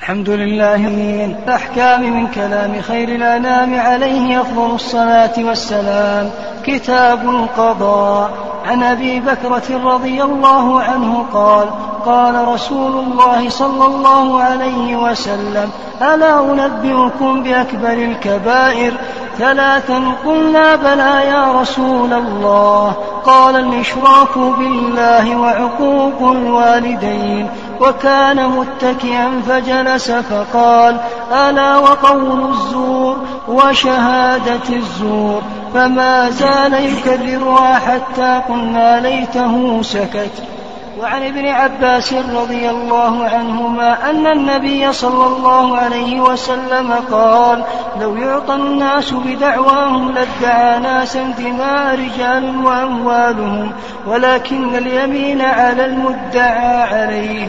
الحمد لله من الأحكام من كلام خير الأنام عليه أفضل الصلاة والسلام. كتاب القضاء. عن أبي بكرة رضي الله عنه قال قال رسول الله صلى الله عليه وسلم ألا أنبئكم بأكبر الكبائر؟ ثلاثا قلنا بلى يا رسول الله. قال الإشراك بالله وعقوق الوالدين. وكان متكئا فجلس فقال ألا وقول الزور وشهادة الزور فما زال يكررها حتى قلنا ليته سكت. وعن ابن عباس رضي الله عنهما أن النبي صلى الله عليه وسلم قال لو يعطى الناس بدعواهم لادعى ناسا دماء رجال وأموالهم ولكن اليمين على المدعى عليه.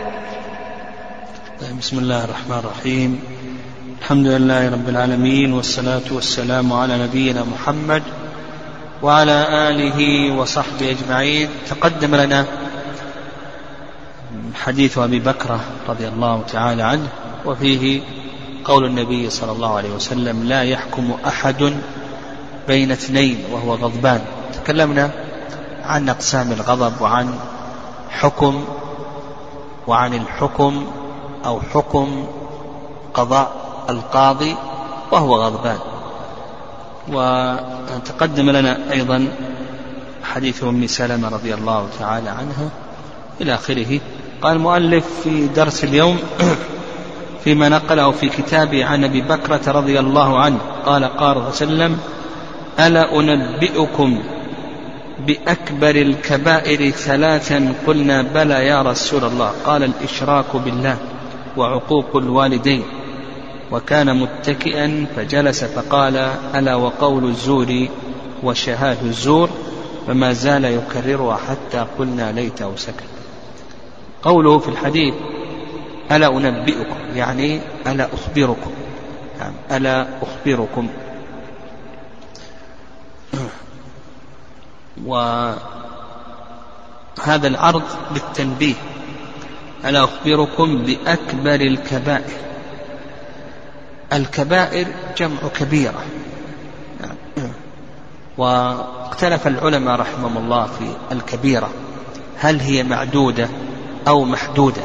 بسم الله الرحمن الرحيم. الحمد لله رب العالمين والصلاة والسلام على نبينا محمد وعلى آله وصحبه أجمعين. تقدم لنا حديث أبي بكرة رضي الله تعالى عنه وفيه قول النبي صلى الله عليه وسلم لا يحكم أحد بين اثنين وهو غضبان. تكلمنا عن أقسام الغضب وعن حكم وعن الحكم أو حكم قضاء القاضي وهو غضبان. وتقدم لنا أيضا حديث أم سلمة رضي الله تعالى عنها إلى آخره. قال المؤلف في درس اليوم فيما نقله في كتابه عن أبي بكرة رضي الله عنه قال قال الله وسلم ألا أنبئكم بأكبر الكبائر ثلاثا؟ قلنا بلى يا رسول الله. قال الإشراك بالله وعقوق الوالدين. وكان متكئا فجلس فقال ألا وقول الزور وشهاد الزور؟ فما زال يكررها حتى قلنا ليته سكت. قوله في الحديث ألا أنبئكم يعني ألا أخبركم يعني ألا أخبركم. وهذا العرض بالتنبيه ألا أخبركم بأكبر الكبائر. الكبائر جمع كبيرة. واختلف العلماء رحمهم الله في الكبيرة هل هي معدودة؟ أو محدودة.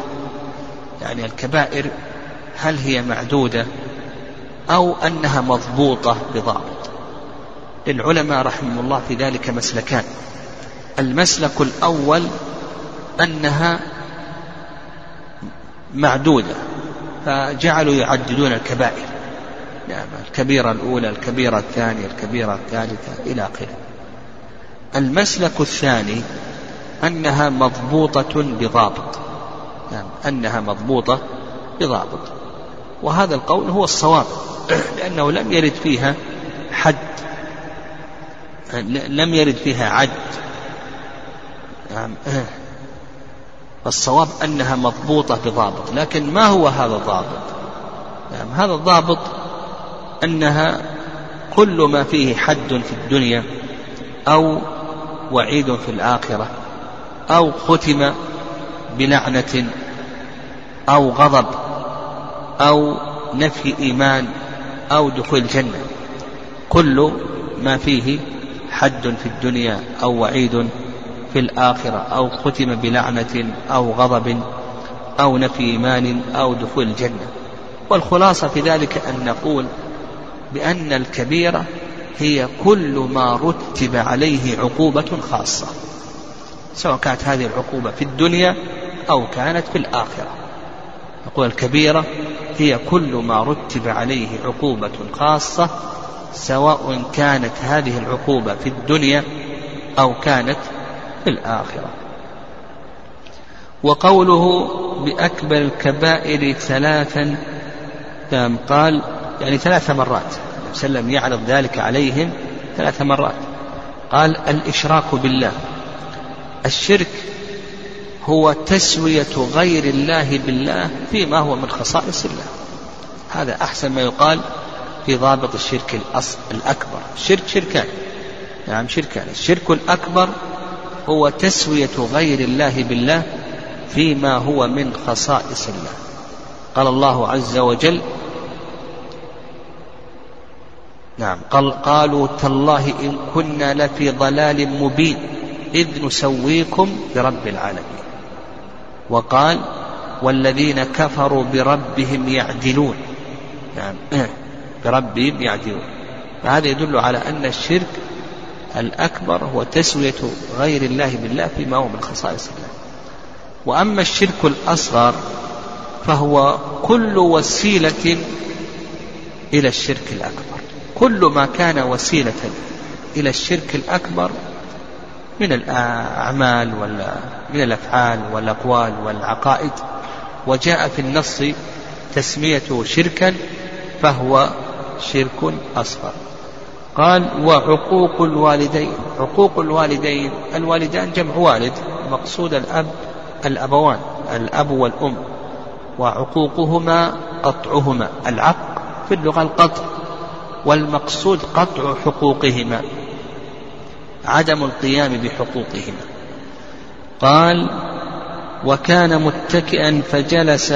يعني الكبائر هل هي معدودة أو أنها مضبوطة بضابط. للعلماء رحمهم الله في ذلك مسلكان. المسلك الأول أنها معدودة فجعلوا يعددون الكبائر. نعم الكبيرة الأولى الكبيرة الثانية الكبيرة الثالثة إلى آخره. المسلك الثاني أنها مضبوطة بضابط. يعني أنها مضبوطة بضابط. وهذا القول هو الصواب لأنه لم يرد فيها حد. لم يرد فيها عد. يعني فالصواب أنها مضبوطة بضابط. لكن ما هو هذا الضابط؟ يعني هذا الضابط أنها كل ما فيه حد في الدنيا أو وعيد في الآخرة أو ختم بلعنة أو غضب أو نفي إيمان أو دخول الجنة. كل ما فيه حد في الدنيا أو وعيد في الآخرة أو ختم بلعنة أو غضب أو نفي إيمان أو دخول الجنة. والخلاصة في ذلك أن نقول بأن الكبيرة هي كل ما رتب عليه عقوبة خاصة. سواء كانت هذه العقوبة في الدنيا أو كانت في الآخرة. نقول الكبيرة هي كل ما رتب عليه عقوبة خاصة سواء كانت هذه العقوبة في الدنيا أو كانت في الآخرة. وقوله بأكبر الكبائر ثلاثا قال يعني ثلاث مرات وسلم يعرض ذلك عليهم ثلاث مرات. قال الإشراك بالله. الشرك هو تسوية غير الله بالله فيما هو من خصائص الله. هذا أحسن ما يقال في ضابط الشرك الأكبر. الشرك شركان. نعم شركان. الشرك الأكبر هو تسوية غير الله بالله فيما هو من خصائص الله. قال الله عز وجل نعم قال قالوا تالله إن كنا لفي ضلال مبين. إذ نسويكم برب العالمين. وقال والذين كفروا بربهم يعدلون. نعم. بربهم يعدلون. فهذا يدل على أن الشرك الأكبر هو تسوية غير الله بالله فيما هو من خصائص الله. وأما الشرك الأصغر فهو كل وسيلة إلى الشرك الأكبر. كل ما كان وسيلة إلى الشرك الأكبر من الأعمال ولا من الأفعال والأقوال والعقائد وجاء في النص تسميته شركا فهو شرك أصغر. قال وعقوق الوالدين. عقوق الوالدين الوالدان جمع والد مقصود الأب الأبوان الأب والأم وعقوقهما قطعهما العق في اللغة القطع والمقصود قطع حقوقهما. عدم القيام بحقوقهما. قال وكان متكئا فجلس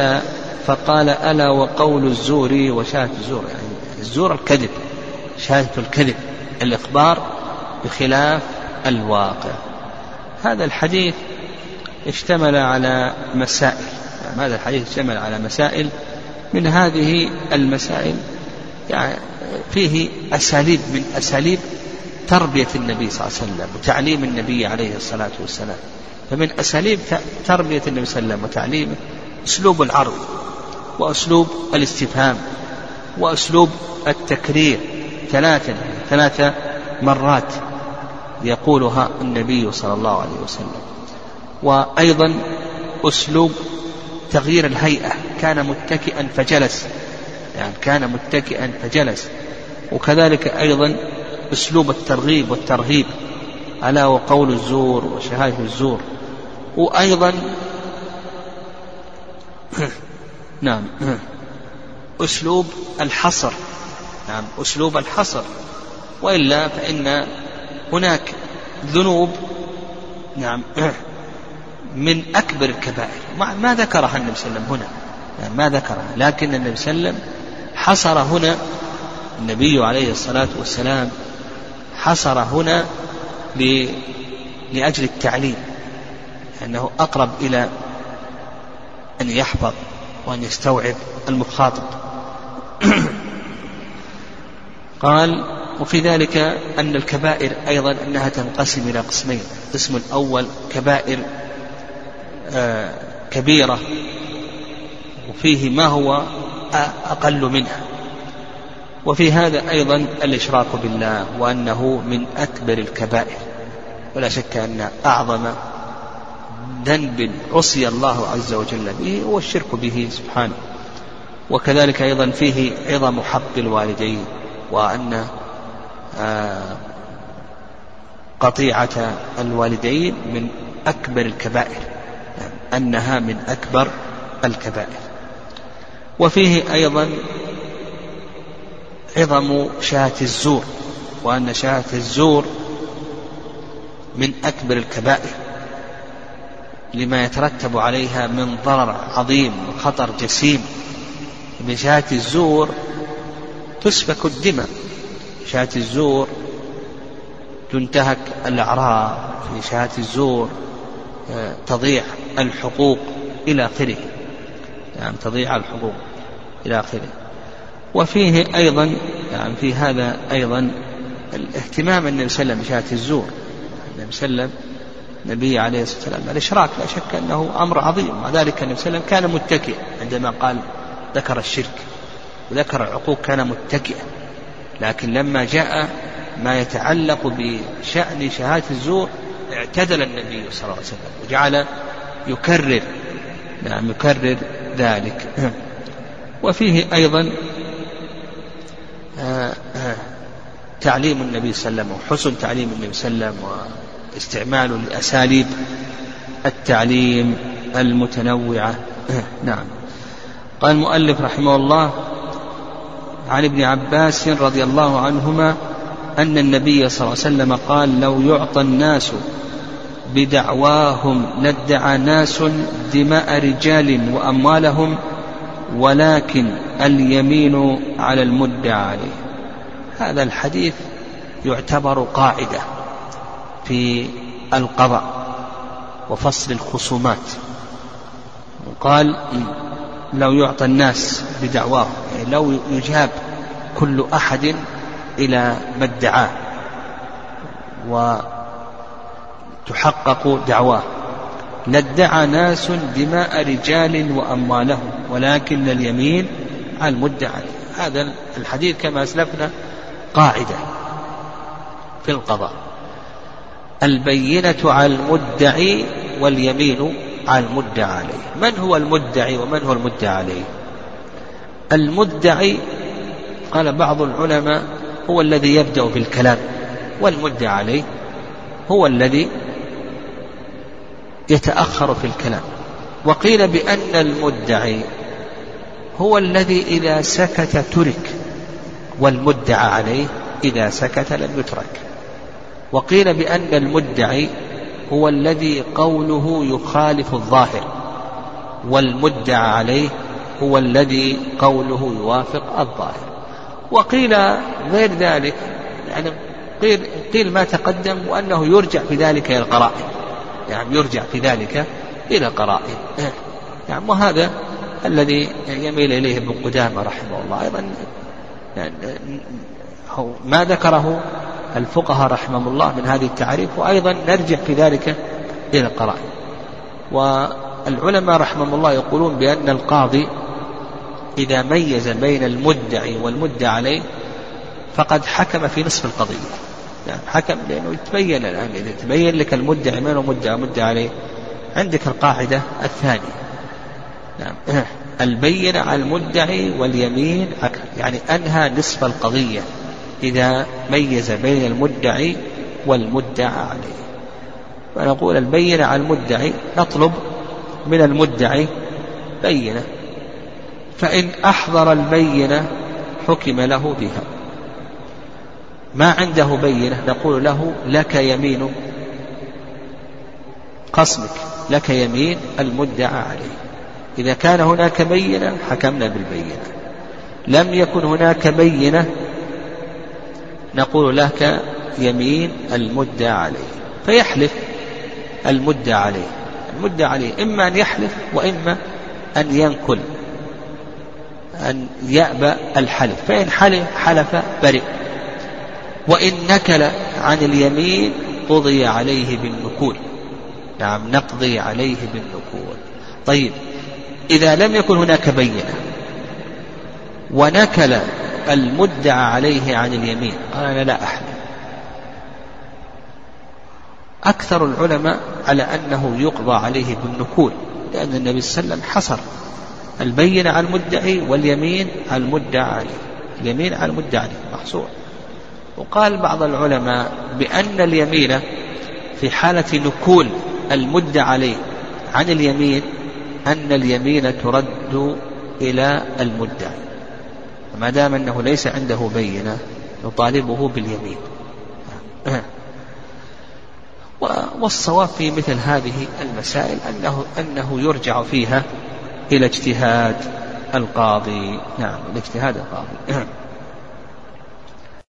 فقال ألا وقول الزور وشهادة الزور. يعني الزور الكذب شهادة الكذب الإخبار بخلاف الواقع. هذا الحديث اشتمل على مسائل. يعني هذا الحديث اشتمل على مسائل من هذه المسائل. يعني فيه أساليب من أساليب تربية النبي صلى الله عليه وسلم وتعليم النبي عليه الصلاة والسلام. فمن أساليب تربية النبي صلى الله عليه وسلم وتعليمه أسلوب العرض وأسلوب الاستفهام وأسلوب التكرير. ثلاثا ثلاث مرات يقولها النبي صلى الله عليه وسلم. وأيضا أسلوب تغيير الهيئة. كان متكئا فجلس. يعني كان متكئا فجلس. وكذلك أيضا أسلوب الترغيب والترهيب ألا وقول الزور وشهادة الزور. وأيضا نعم أسلوب الحصر. نعم أسلوب الحصر. وإلا فإن هناك ذنوب نعم من أكبر الكبائر. ما ذكرها النبي صلى الله عليه وسلم هنا. يعني ما ذكرها. لكن النبي صلى الله عليه وسلم حصر هنا النبي عليه الصلاة والسلام حصر هنا لأجل التعليم أنه أقرب إلى أن يحفظ وأن يستوعب المخاطب. قال وفي ذلك أن الكبائر أيضا أنها تنقسم إلى قسمين القسم الأول كبائر آه، كبيرة وفيه ما هو أقل منها. وفي هذا أيضا الإشراك بالله وأنه من أكبر الكبائر. ولا شك أن أعظم ذنب عصي الله عز وجل به هو الشرك به سبحانه. وكذلك أيضا فيه عظم حق الوالدين وأن آه، قطيعة الوالدين من أكبر الكبائر أنها من أكبر الكبائر. وفيه أيضا عظم شاة الزور وأن شاة الزور من أكبر الكبائر لما يترتب عليها من ضرر عظيم وخطر جسيم. من شاة الزور تسفك الدماء شاة الزور تنتهك الأعراض في شهادة الزور آه، تضيع الحقوق إلى آخره. يعني تضيع الحقوق إلى آخره. وفيه أيضا يعني في هذا أيضا الاهتمام النبي صلى الله عليه وسلم بشهادة الزور. النبي صلى الله عليه وسلم النبي عليه الصلاة والسلام الإشراك لا شك أنه أمر عظيم. ومع ذلك النبي صلى الله عليه وسلم كان متكئا عندما قال ذكر الشرك وذكر العقوق كان متكئا. لكن لما جاء ما يتعلق بشأن شهادة الزور اعتدل النبي صلى الله عليه وسلم وجعل يكرر نعم يكرر ذلك. وفيه أيضا تعليم النبي صلى الله عليه وسلم وحسن تعليم النبي صلى الله عليه وسلم واستعماله لأساليب التعليم المتنوعة. نعم. قال المؤلف رحمه الله عن ابن عباس رضي الله عنهما أن النبي صلى الله عليه وسلم قال لو يعطى الناس بدعواهم لادعى ناس دماء رجال وأموالهم ولكن اليمين على المدعى عليه. هذا الحديث يعتبر قاعدة في القضاء وفصل الخصومات. قال لو يعطى الناس بدعواه يعني لو يجاب كل أحد إلى ما ادعاه وتحقق دعواه. لادعى ناس دماء رجال وأموالهم ولكن اليمين على المدعى. هذا الحديث كما أسلفنا قاعدة في القضاء. البينة على المدعي واليمين على المدعى عليه. من هو المدعي ومن هو المدعى عليه؟ المدعي قال بعض العلماء هو الذي يبدأ بالكلام والمدعى عليه هو الذي يتأخر في الكلام. وقيل بأن المدعي هو الذي إذا سكت ترك والمدعى عليه إذا سكت لم يترك. وقيل بأن المدعي هو الذي قوله يخالف الظاهر والمدعى عليه هو الذي قوله يوافق الظاهر. وقيل غير ذلك يعني قيل, قيل ما تقدم وأنه يرجع في ذلك إلى القرائن. يعني يرجع في ذلك إلى القرائن يعني وهذا الذي يميل إليه ابن قدامة رحمه الله. أيضا يعني ما ذكره الفقهاء رحمهم الله من هذه التعريف وأيضا نرجع في ذلك إلى القرائن والعلماء رحمهم الله يقولون بأن القاضي إذا ميز بين المدعي والمدعى عليه فقد حكم في نصف القضية. يعني حكم لأنه يتبين الآن إذا تبين لك المدعي من هو مدعى مدعى عليه عندك القاعدة الثانية. نعم. البينة على المدعي واليمين يعني أنهى نصف القضية إذا ميز بين المدعي والمدعى عليه. فنقول البينة على المدعي نطلب من المدعي بينة فإن أحضر البينة حكم له بها. ما عنده بينة نقول له لك يمين قصدك لك يمين المدعى عليه. إذا كان هناك بينة حكمنا بالبينة. لم يكن هناك بينة نقول لك يمين المدعى عليه. فيحلف المدعى عليه. المدعى عليه إما أن يحلف وإما أن ينكل أن يأبى الحلف. فإن حلف حلف برئ وإن نكل عن اليمين قضي عليه بالنكول نعم نقضي عليه بالنكول طيب إذا لم يكن هناك بينة ونكل المدعى عليه عن اليمين قال أنا لا أحلف أكثر العلماء على أنه يقضى عليه بالنكول لأن النبي صلى الله عليه وسلم حصر. البينة على المدعي واليمين على المدعى عليه. اليمين على المدعى عليه محصور وقال بعض العلماء بأن اليمين في حالة نكول المدعى عليه عن اليمين أن اليمين ترد إلى المدعي ما دام أنه ليس عنده بينة نطالبه باليمين. والصواب في مثل هذه المسائل أنه أنه يرجع فيها إلى اجتهاد القاضي. نعم إلى اجتهاد القاضي.